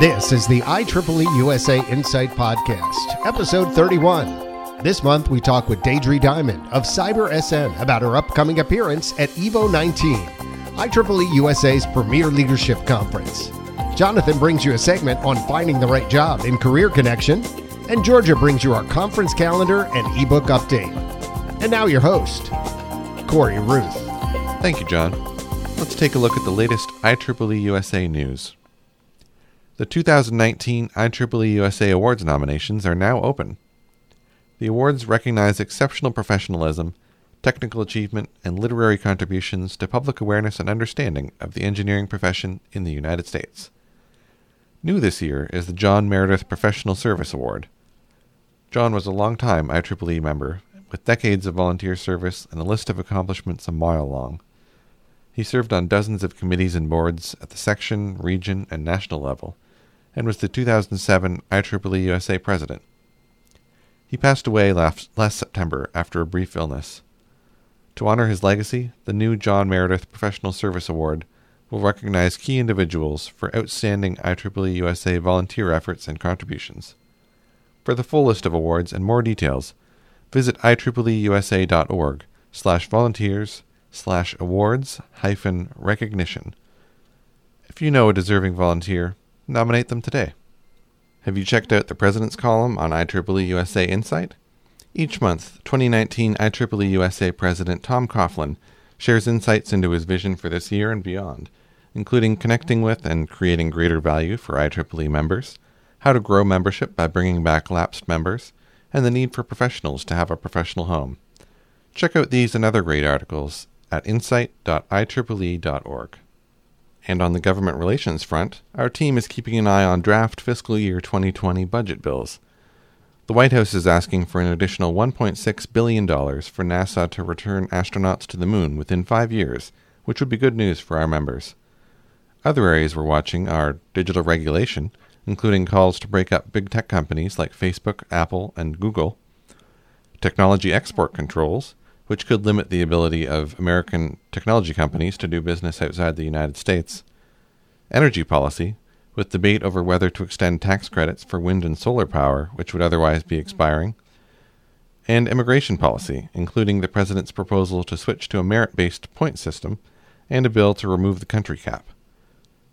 This is the IEEE USA Insight Podcast, episode 31. This month, we talk with Deidre Diamond of Cyber SN about her upcoming appearance at EVO 19, IEEE USA's premier leadership conference. Jonathan brings you a segment on finding the right job in Career Connection, and Georgia brings you our conference calendar and ebook update. And now, your host, Corey Ruth. Thank you, John. Let's take a look at the latest IEEE USA news. The 2019 IEEE USA Awards nominations are now open. The awards recognize exceptional professionalism, technical achievement, and literary contributions to public awareness and understanding of the engineering profession in the United States. New this year is the John Meredith Professional Service Award. John was a long-time IEEE member, with decades of volunteer service and a list of accomplishments a mile long. He served on dozens of committees and boards at the section, region, and national level and was the 2007 IEEE USA president. He passed away last, last September after a brief illness. To honor his legacy, the new John Meredith Professional Service Award will recognize key individuals for outstanding IEEE USA volunteer efforts and contributions. For the full list of awards and more details, visit IEEEUSA.org slash volunteers slash awards hyphen recognition. If you know a deserving volunteer, nominate them today. Have you checked out the President's Column on IEEE USA Insight? Each month, 2019 IEEE USA President Tom Coughlin shares insights into his vision for this year and beyond, including connecting with and creating greater value for IEEE members, how to grow membership by bringing back lapsed members, and the need for professionals to have a professional home. Check out these and other great articles at insight.ieee.org. And on the government relations front, our team is keeping an eye on draft fiscal year 2020 budget bills. The White House is asking for an additional $1.6 billion for NASA to return astronauts to the moon within five years, which would be good news for our members. Other areas we're watching are digital regulation, including calls to break up big tech companies like Facebook, Apple, and Google, technology export controls, which could limit the ability of American technology companies to do business outside the United States, energy policy, with debate over whether to extend tax credits for wind and solar power, which would otherwise be expiring, and immigration policy, including the President's proposal to switch to a merit based point system and a bill to remove the country cap.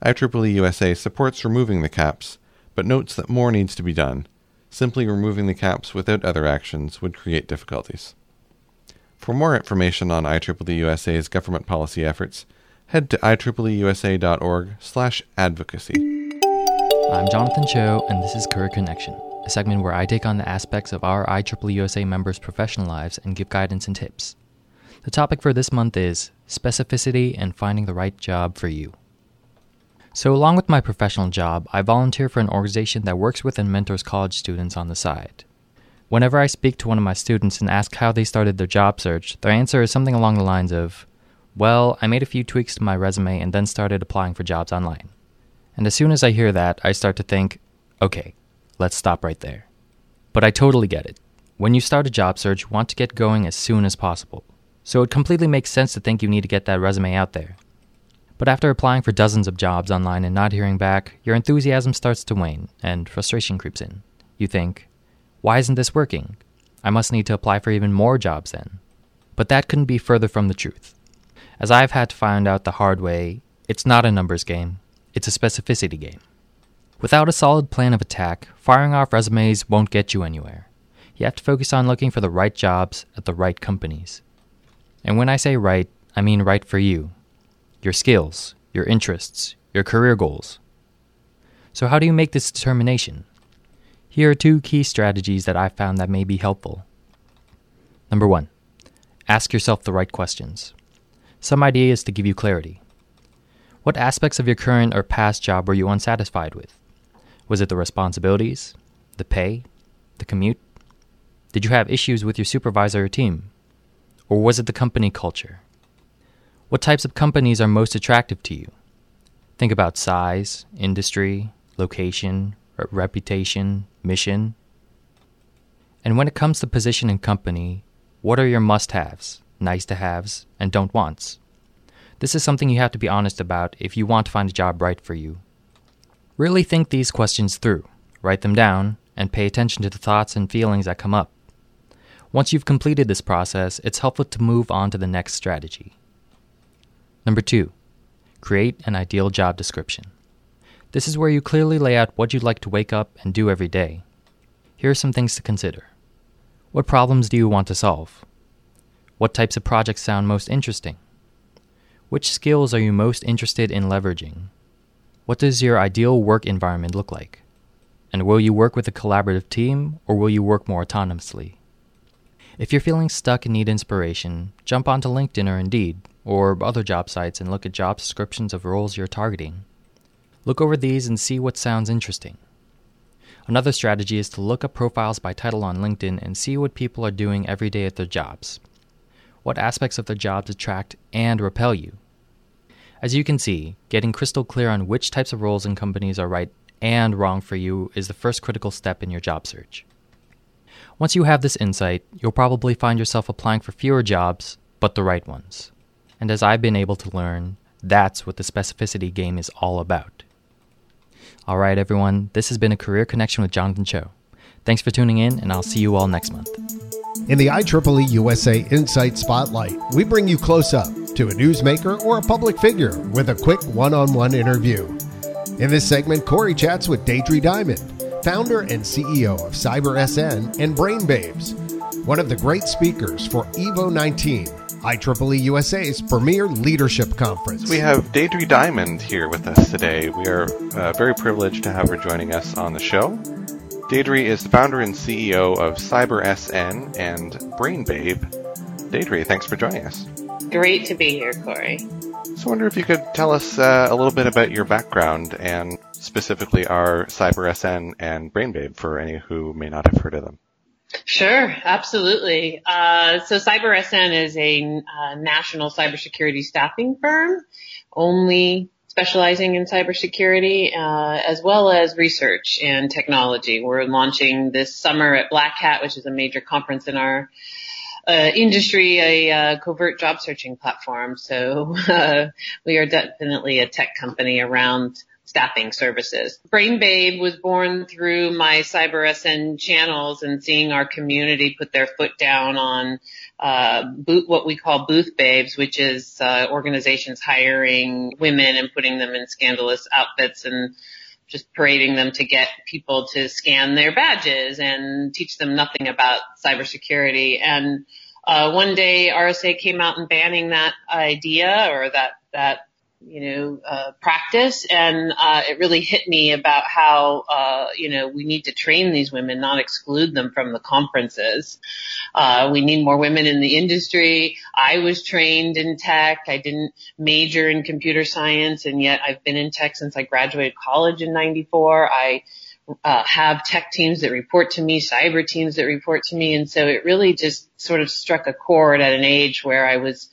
IEEE USA supports removing the caps, but notes that more needs to be done. Simply removing the caps without other actions would create difficulties. For more information on IEEE USA's government policy efforts, head to ieeeUSA.org/advocacy. I'm Jonathan Cho, and this is Career Connection, a segment where I take on the aspects of our IEEE USA members' professional lives and give guidance and tips. The topic for this month is specificity and finding the right job for you. So, along with my professional job, I volunteer for an organization that works with and mentors college students on the side. Whenever I speak to one of my students and ask how they started their job search, their answer is something along the lines of, Well, I made a few tweaks to my resume and then started applying for jobs online. And as soon as I hear that, I start to think, Okay, let's stop right there. But I totally get it. When you start a job search, you want to get going as soon as possible. So it completely makes sense to think you need to get that resume out there. But after applying for dozens of jobs online and not hearing back, your enthusiasm starts to wane and frustration creeps in. You think, why isn't this working? I must need to apply for even more jobs then. But that couldn't be further from the truth. As I've had to find out the hard way, it's not a numbers game, it's a specificity game. Without a solid plan of attack, firing off resumes won't get you anywhere. You have to focus on looking for the right jobs at the right companies. And when I say right, I mean right for you your skills, your interests, your career goals. So, how do you make this determination? Here are two key strategies that I found that may be helpful. Number one, ask yourself the right questions. Some ideas to give you clarity. What aspects of your current or past job were you unsatisfied with? Was it the responsibilities, the pay, the commute? Did you have issues with your supervisor or team? Or was it the company culture? What types of companies are most attractive to you? Think about size, industry, location, reputation, mission. And when it comes to position and company, what are your must haves, nice to haves, and don't wants? This is something you have to be honest about if you want to find a job right for you. Really think these questions through, write them down, and pay attention to the thoughts and feelings that come up. Once you've completed this process, it's helpful to move on to the next strategy. Number two, create an ideal job description. This is where you clearly lay out what you'd like to wake up and do every day. Here are some things to consider. What problems do you want to solve? What types of projects sound most interesting? Which skills are you most interested in leveraging? What does your ideal work environment look like? And will you work with a collaborative team or will you work more autonomously? If you're feeling stuck and need inspiration, jump onto LinkedIn or Indeed or other job sites and look at job descriptions of roles you're targeting. Look over these and see what sounds interesting. Another strategy is to look up profiles by title on LinkedIn and see what people are doing every day at their jobs. What aspects of their jobs attract and repel you? As you can see, getting crystal clear on which types of roles and companies are right and wrong for you is the first critical step in your job search. Once you have this insight, you'll probably find yourself applying for fewer jobs, but the right ones. And as I've been able to learn, that's what the specificity game is all about. All right, everyone, this has been a Career Connection with Jonathan Cho. Thanks for tuning in, and I'll see you all next month. In the IEEE USA Insight Spotlight, we bring you close up to a newsmaker or a public figure with a quick one on one interview. In this segment, Corey chats with Deidre Diamond, founder and CEO of CyberSN and Brain Babes, one of the great speakers for EVO 19, IEEE USA's premier leadership conference. We have Deidre Diamond here with us today. We are uh, very privileged to have her joining us on the show. Deidre is the founder and CEO of CyberSN and Brain Babe. Deidre, thanks for joining us. Great to be here, Corey. So I wonder if you could tell us uh, a little bit about your background and specifically our CyberSN and BrainBabe for any who may not have heard of them. Sure, absolutely. Uh, so CyberSN is a uh, national cybersecurity staffing firm, only specializing in cybersecurity, uh, as well as research and technology. We're launching this summer at Black Hat, which is a major conference in our uh, industry a uh, covert job searching platform. So uh, we are definitely a tech company around staffing services. Brain Babe was born through my CyberSN channels and seeing our community put their foot down on uh, boot, what we call booth babes, which is uh, organizations hiring women and putting them in scandalous outfits and just parading them to get people to scan their badges and teach them nothing about cybersecurity. And uh, one day RSA came out and banning that idea or that that you know uh, practice, and uh, it really hit me about how uh, you know we need to train these women, not exclude them from the conferences. Uh, we need more women in the industry. I was trained in tech. I didn't major in computer science, and yet I've been in tech since I graduated college in '94. I uh, have tech teams that report to me, cyber teams that report to me. And so it really just sort of struck a chord at an age where I was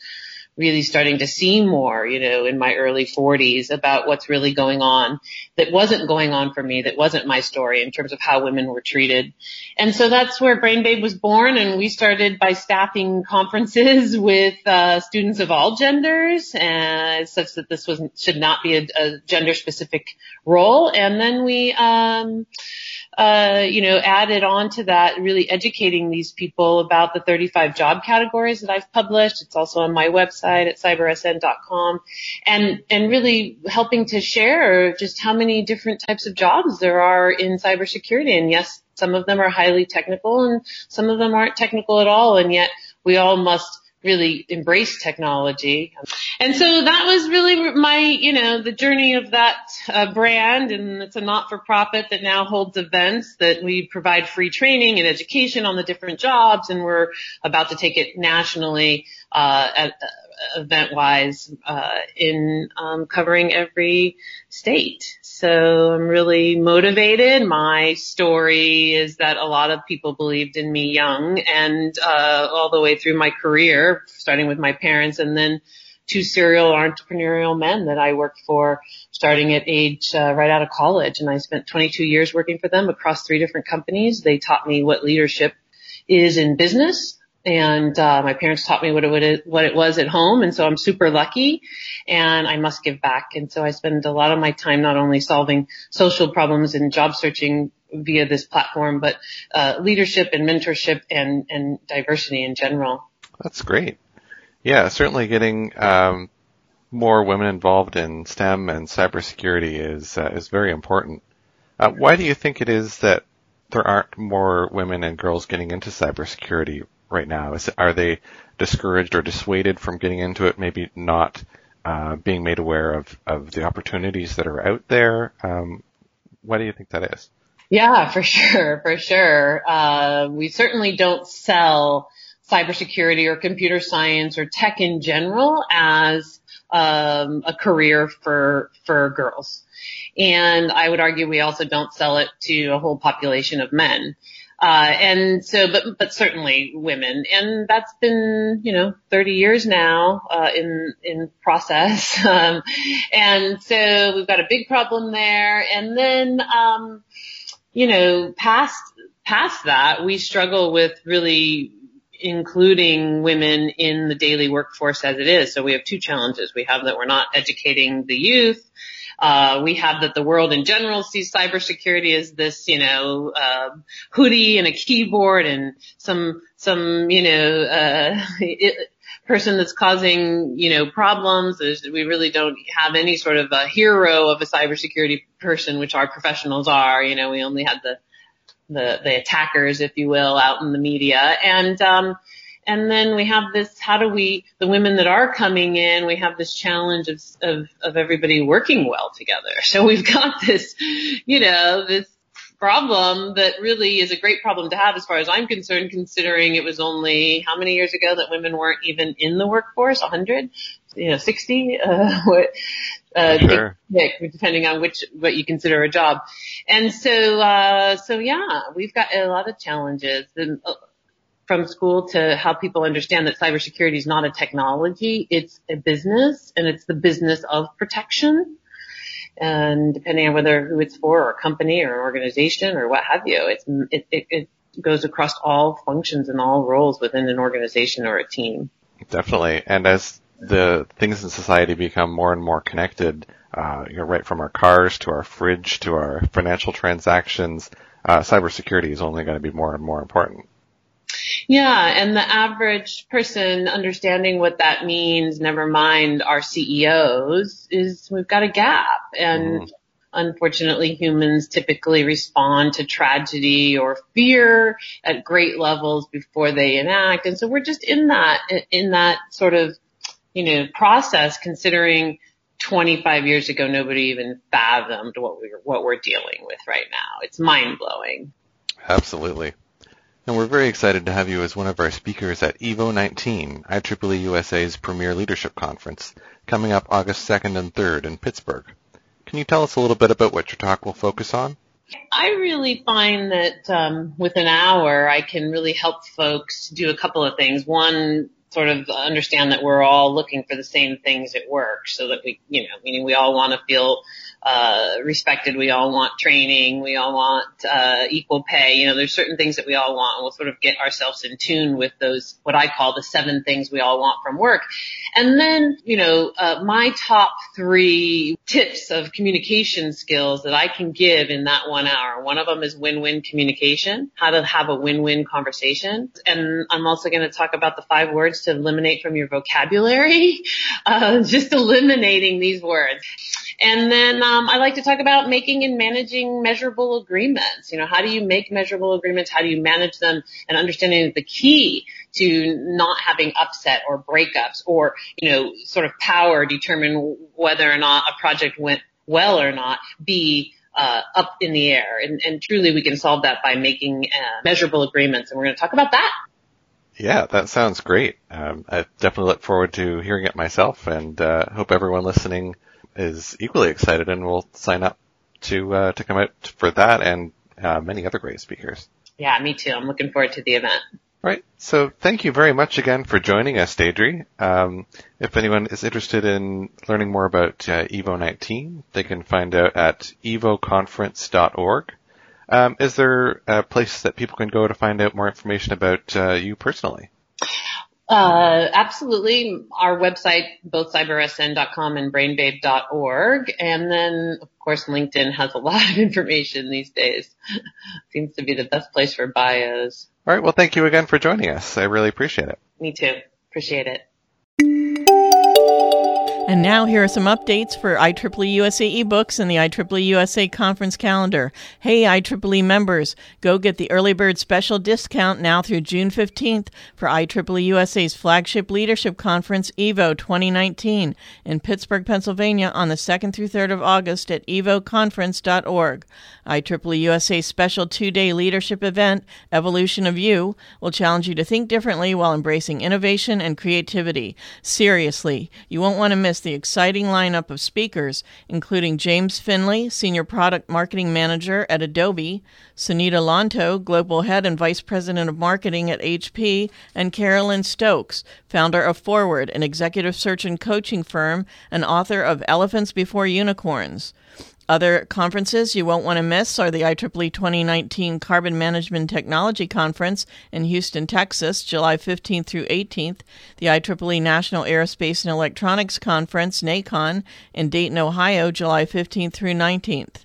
really starting to see more, you know, in my early 40s about what's really going on that wasn't going on for me, that wasn't my story in terms of how women were treated. And so that's where Brain Babe was born and we started by staffing conferences with uh, students of all genders and such that this was should not be a, a gender specific role. And then we um uh, you know, added on to that, really educating these people about the 35 job categories that I've published. It's also on my website at cybersn.com and, and really helping to share just how many different types of jobs there are in cybersecurity. And yes, some of them are highly technical and some of them aren't technical at all. And yet we all must really embrace technology. And so that was really my, you know, the journey of that uh, brand and it's a not-for-profit that now holds events that we provide free training and education on the different jobs and we're about to take it nationally uh, at, uh, event-wise uh, in um, covering every state. So I'm really motivated. My story is that a lot of people believed in me young and uh, all the way through my career, starting with my parents and then two serial entrepreneurial men that I worked for starting at age uh, right out of college. And I spent 22 years working for them across three different companies. They taught me what leadership is in business and uh, my parents taught me what it what it was at home, and so I'm super lucky, and I must give back. And so I spend a lot of my time not only solving social problems and job searching via this platform, but uh, leadership and mentorship and and diversity in general. That's great. Yeah, certainly getting um, more women involved in STEM and cybersecurity is uh, is very important. Uh, why do you think it is that there aren't more women and girls getting into cybersecurity right now? Is, are they discouraged or dissuaded from getting into it? Maybe not uh, being made aware of, of the opportunities that are out there. Um, do you think that is? Yeah, for sure, for sure. Uh, we certainly don't sell cybersecurity or computer science or tech in general as um, a career for for girls. And I would argue we also don't sell it to a whole population of men. Uh, and so, but, but certainly women. And that's been, you know, 30 years now, uh, in, in process. Um, and so we've got a big problem there. And then, um, you know, past, past that, we struggle with really including women in the daily workforce as it is. So we have two challenges. We have that we're not educating the youth uh, we have that the world in general sees cybersecurity as this, you know, uh, hoodie and a keyboard and some, some, you know, uh, it, person that's causing, you know, problems. There's, we really don't have any sort of a hero of a cybersecurity person, which our professionals are. You know, we only had the, the, the attackers, if you will, out in the media. And, um, and then we have this, how do we, the women that are coming in, we have this challenge of, of, of everybody working well together. So we've got this, you know, this problem that really is a great problem to have as far as I'm concerned, considering it was only how many years ago that women weren't even in the workforce? 100? You know, 60? Uh, what, uh, sure. depending on which, what you consider a job. And so, uh, so yeah, we've got a lot of challenges and, uh, from school to help people understand that cybersecurity is not a technology, it's a business and it's the business of protection. And depending on whether who it's for or a company or an organization or what have you, it's, it, it, it goes across all functions and all roles within an organization or a team. Definitely. And as the things in society become more and more connected, uh, you know, right from our cars to our fridge to our financial transactions, uh, cybersecurity is only going to be more and more important. Yeah, and the average person understanding what that means, never mind our CEOs, is we've got a gap. And mm. unfortunately humans typically respond to tragedy or fear at great levels before they enact. And so we're just in that, in that sort of, you know, process considering 25 years ago nobody even fathomed what we're, what we're dealing with right now. It's mind blowing. Absolutely. And we're very excited to have you as one of our speakers at EVO 19, IEEE USA's premier leadership conference, coming up August 2nd and 3rd in Pittsburgh. Can you tell us a little bit about what your talk will focus on? I really find that um, with an hour, I can really help folks do a couple of things. One, sort of understand that we're all looking for the same things at work, so that we, you know, meaning we all want to feel uh, respected. We all want training. We all want uh, equal pay. You know, there's certain things that we all want, and we'll sort of get ourselves in tune with those what I call the seven things we all want from work. And then, you know, uh, my top three tips of communication skills that I can give in that one hour. One of them is win-win communication, how to have a win-win conversation, and I'm also going to talk about the five words to eliminate from your vocabulary. Uh, just eliminating these words. And then um, I like to talk about making and managing measurable agreements. You know, how do you make measurable agreements? How do you manage them? And understanding the key to not having upset or breakups or, you know, sort of power determine whether or not a project went well or not be uh, up in the air. And, and, truly we can solve that by making uh, measurable agreements. And we're going to talk about that. Yeah, that sounds great. Um, I definitely look forward to hearing it myself and uh, hope everyone listening is equally excited and will sign up to uh, to come out for that and uh, many other great speakers. Yeah, me too. I'm looking forward to the event. Right. So thank you very much again for joining us, Deidre. Um, if anyone is interested in learning more about uh, EVO 19, they can find out at evoconference.org. Um, is there a place that people can go to find out more information about uh, you personally? Uh, absolutely. Our website, both cybersn.com and brainbabe.org. And then, of course, LinkedIn has a lot of information these days. Seems to be the best place for bios. All right. Well, thank you again for joining us. I really appreciate it. Me too. Appreciate it. And now here are some updates for IEEE USA ebooks and the IEEE USA conference calendar. Hey IEEE members, go get the early bird special discount now through June 15th for IEEE USA's flagship leadership conference EVO 2019 in Pittsburgh, Pennsylvania on the 2nd through 3rd of August at evoconference.org. IEEE USA's special 2-day leadership event, Evolution of You, will challenge you to think differently while embracing innovation and creativity. Seriously, you won't want to miss the exciting lineup of speakers, including James Finley, Senior Product Marketing Manager at Adobe, Sunita Lanto, Global Head and Vice President of Marketing at HP, and Carolyn Stokes, founder of Forward, an executive search and coaching firm and author of Elephants Before Unicorns. Other conferences you won't want to miss are the IEEE 2019 Carbon Management Technology Conference in Houston, Texas, July 15th through 18th, the IEEE National Aerospace and Electronics Conference, NAECON, in Dayton, Ohio, July 15th through 19th.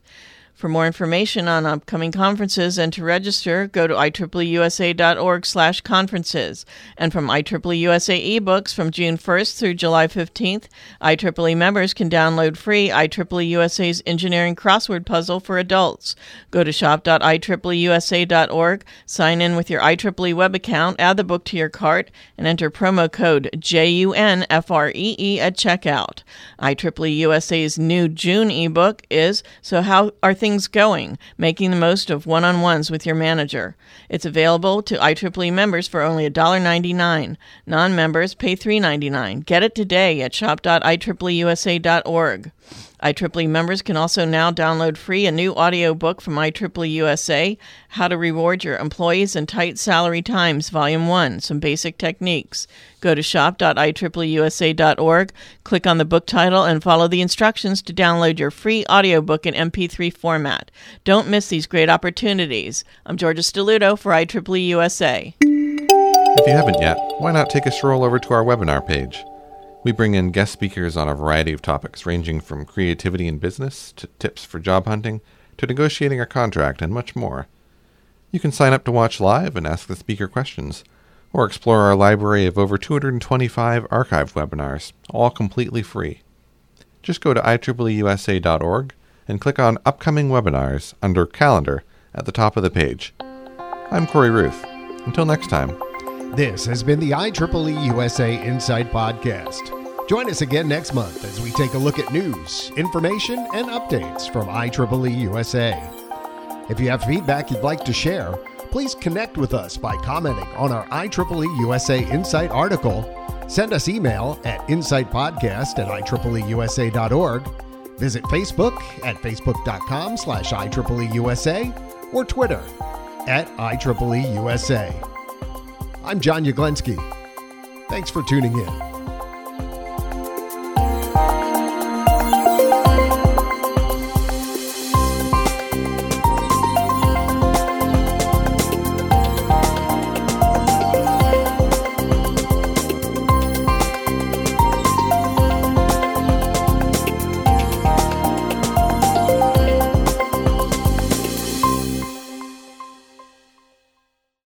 For more information on upcoming conferences and to register, go to IEEEUSA.org slash conferences. And from IEEE USA ebooks from June 1st through July 15th, IEEE members can download free IEEE USA's Engineering Crossword Puzzle for adults. Go to shop.IEEEUSA.org, sign in with your IEEE web account, add the book to your cart, and enter promo code JUNFREE at checkout. IEEE USA's new June ebook is So How Are Things things going, making the most of one on ones with your manager. It's available to IEEE members for only $1.99. Non members pay $3.99. Get it today at shop.ieeeusa.org. IEEE members can also now download free a new audiobook from IEEE USA, How to Reward Your Employees in Tight Salary Times, Volume 1, Some Basic Techniques. Go to shop.ieeeusa.org, click on the book title, and follow the instructions to download your free audiobook in MP3 format. Don't miss these great opportunities. I'm Georgia Stelluto for IEEE USA. If you haven't yet, why not take a stroll over to our webinar page? We bring in guest speakers on a variety of topics, ranging from creativity in business to tips for job hunting to negotiating a contract and much more. You can sign up to watch live and ask the speaker questions, or explore our library of over 225 archived webinars, all completely free. Just go to IEEEUSA.org and click on Upcoming Webinars under Calendar at the top of the page. I'm Corey Ruth. Until next time. This has been the IEEE USA Insight Podcast. Join us again next month as we take a look at news, information, and updates from IEEE USA. If you have feedback you'd like to share, please connect with us by commenting on our IEEE USA Insight article, send us email at insightpodcast at IEEEUSA.org, visit Facebook at facebook.com slash IEEEUSA, or Twitter at IEEEUSA. I'm John Yaglensky. Thanks for tuning in.